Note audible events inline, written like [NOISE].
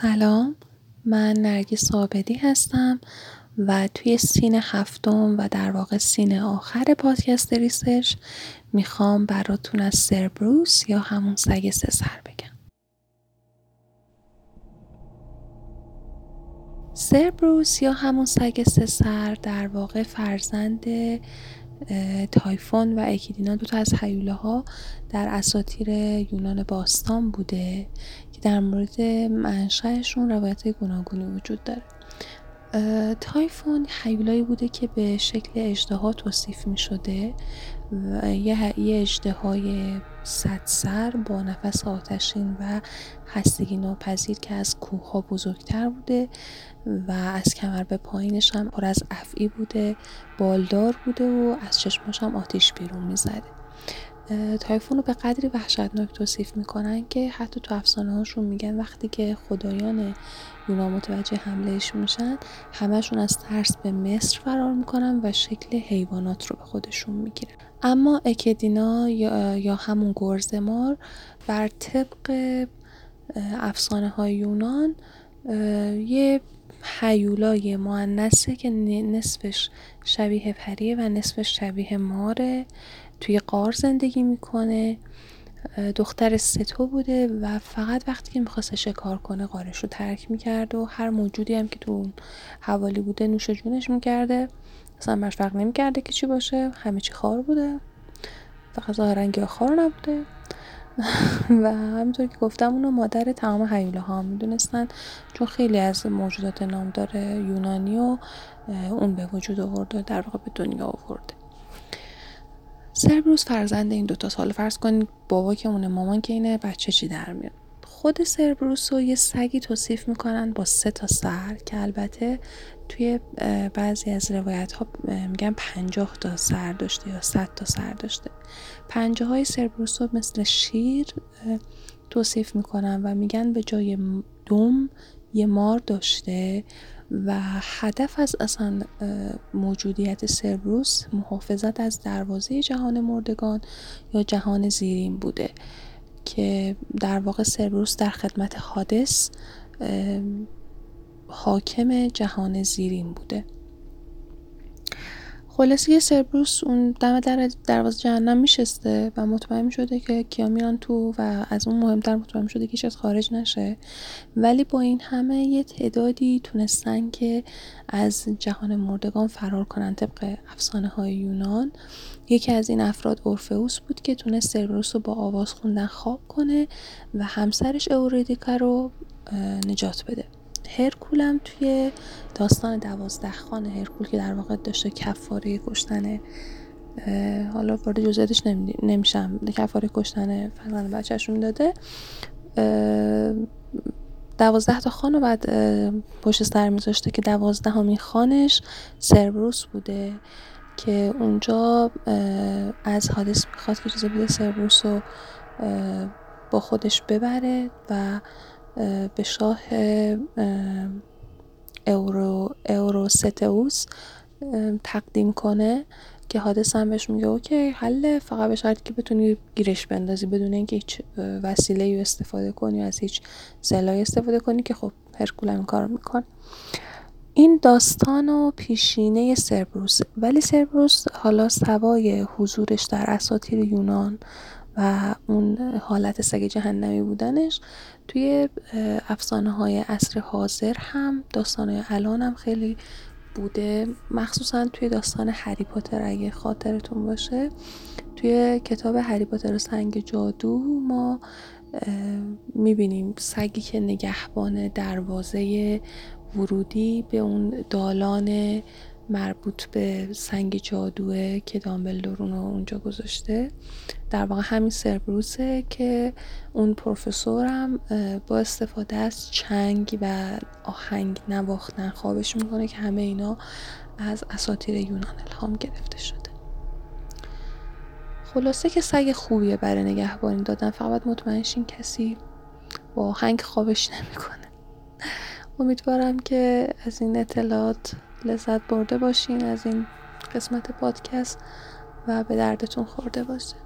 سلام. من نرگس آبدی هستم و توی سین هفتم و در واقع سین آخر پادکست ریسرچ می‌خوام براتون از سربروس یا همون سگ سه سر بگم. سربروس یا همون سگ سه سر در واقع فرزند تایفون و اکیدینا دو تا از هیولاها در اساطیر یونان باستان بوده که در مورد منشأشون روایت گوناگونی وجود داره. تایفون حیولایی بوده که به شکل اجدها توصیف می شده و یه, اجدهای صد سر با نفس آتشین و خستگی ناپذیر که از کوه ها بزرگتر بوده و از کمر به پایینش هم پر از افعی بوده بالدار بوده و از چشماش هم آتیش بیرون می‌زده. تایفون رو به قدری وحشتناک توصیف می‌کنن که حتی تو افسانه هاشون میگن وقتی که خدایان یونان متوجه حملهش میشن همشون از ترس به مصر فرار می‌کنن و شکل حیوانات رو به خودشون می‌گیرن. اما اکدینا یا, یا همون گرزمار بر طبق افسانه های یونان یه حیولای معنسه که نصفش شبیه پریه و نصفش شبیه ماره. توی قار زندگی می‌کنه. دختر ستو بوده و فقط وقتی که می‌خواست شکار کنه قارش رو ترک می‌کرد و هر موجودی هم که تو اون حوالی بوده نوش جونش می‌کرده. اصلا برش فرق نمی‌کرده که چی باشه. همه چی خار بوده. فقط ظاهرا خار نبوده. [LAUGHS] و همینطور که گفتم اونو مادر تمام حیوله ها می‌دونستن. چون خیلی از موجودات نامدار یونانی و اون به وجود آورده در واقع به دنیا آورده سربروس فرزند این دوتا سال فرض کنید بابا که اونه مامان که اینه بچه چی در میاد. خود سربروس رو یه سگی توصیف می‌کنن با سه تا سر که البته توی بعضی از روایت ها میگن پنجاه تا سر داشته یا صد تا سر داشته. پنجه های سربروس رو مثل شیر توصیف می‌کنن و میگن به جای دوم یه مار داشته. و هدف از اصلا موجودیت سربروس محافظت از دروازه جهان مردگان یا جهان زیرین بوده که در واقع سربروس در خدمت حادث حاکم جهان زیرین بوده. خلاصه سربروس اون دم در دروازه جهنم میشسته و مطمئن شده که کیا میرن تو و از اون مهمتر مطمئن شده که از خارج نشه. ولی با این همه یه تعدادی تونستن که از جهان مردگان فرار کنن طبق افسانه های یونان. یکی از این افراد اورفئوس بود که تونست سربروس رو با آواز خوندن خواب کنه و همسرش اوریدیکا رو نجات بده. هرکولم توی داستان دوازده خانه هرکول که در واقع داشته کفاره کشتن حالا وارد جزئیاتش نمیشم کفاره کشتن فرزند بچهشون داده. دوازده تا خان رو بعد پشت سر میذاشته که دوازده همین خانش سربروس بوده که اونجا از حادث می‌خواد که بوده سربروس رو با خودش ببره و به شاه اورو اوروستئوس تقدیم کنه که حادث هم بهش میگه اوکی حله فقط به شرطی که بتونی گیرش بندازی بدون اینکه هیچ وسیله استفاده کنی از هیچ سلاحی استفاده کنی که خب هرکول این کار می‌کنه. این داستان و پیشینه سربروس. ولی سربروس حالا سوای حضورش در اساطیر یونان و اون حالت سگ جهنمی بودنش. توی افسانه های عصر حاضر هم داستان های الان هم خیلی بوده. مخصوصا توی داستان هری پاتر اگه خاطرتون باشه. توی کتاب هری پاتر و سنگ جادو ما می‌بینیم سگی که نگهبان دروازه ورودی به اون دالان مربوط به سنگ جادوه که دامبلدور اونجا گذاشته. در واقع همین سربروسه که اون پروفسورم با استفاده از چنگ و آهنگ نواختن خوابش می‌کنه که همه اینا از اساطیر یونان الهام گرفته شده. خلاصه که سگ خوبیه برای نگهبانی دادن. فقط مطمئن شین کسی با آهنگ خوابش نمی‌کنه. امیدوارم که از این اطلاعات لذت برده باشین از این قسمت پادکست و به دردتون خورده باشه.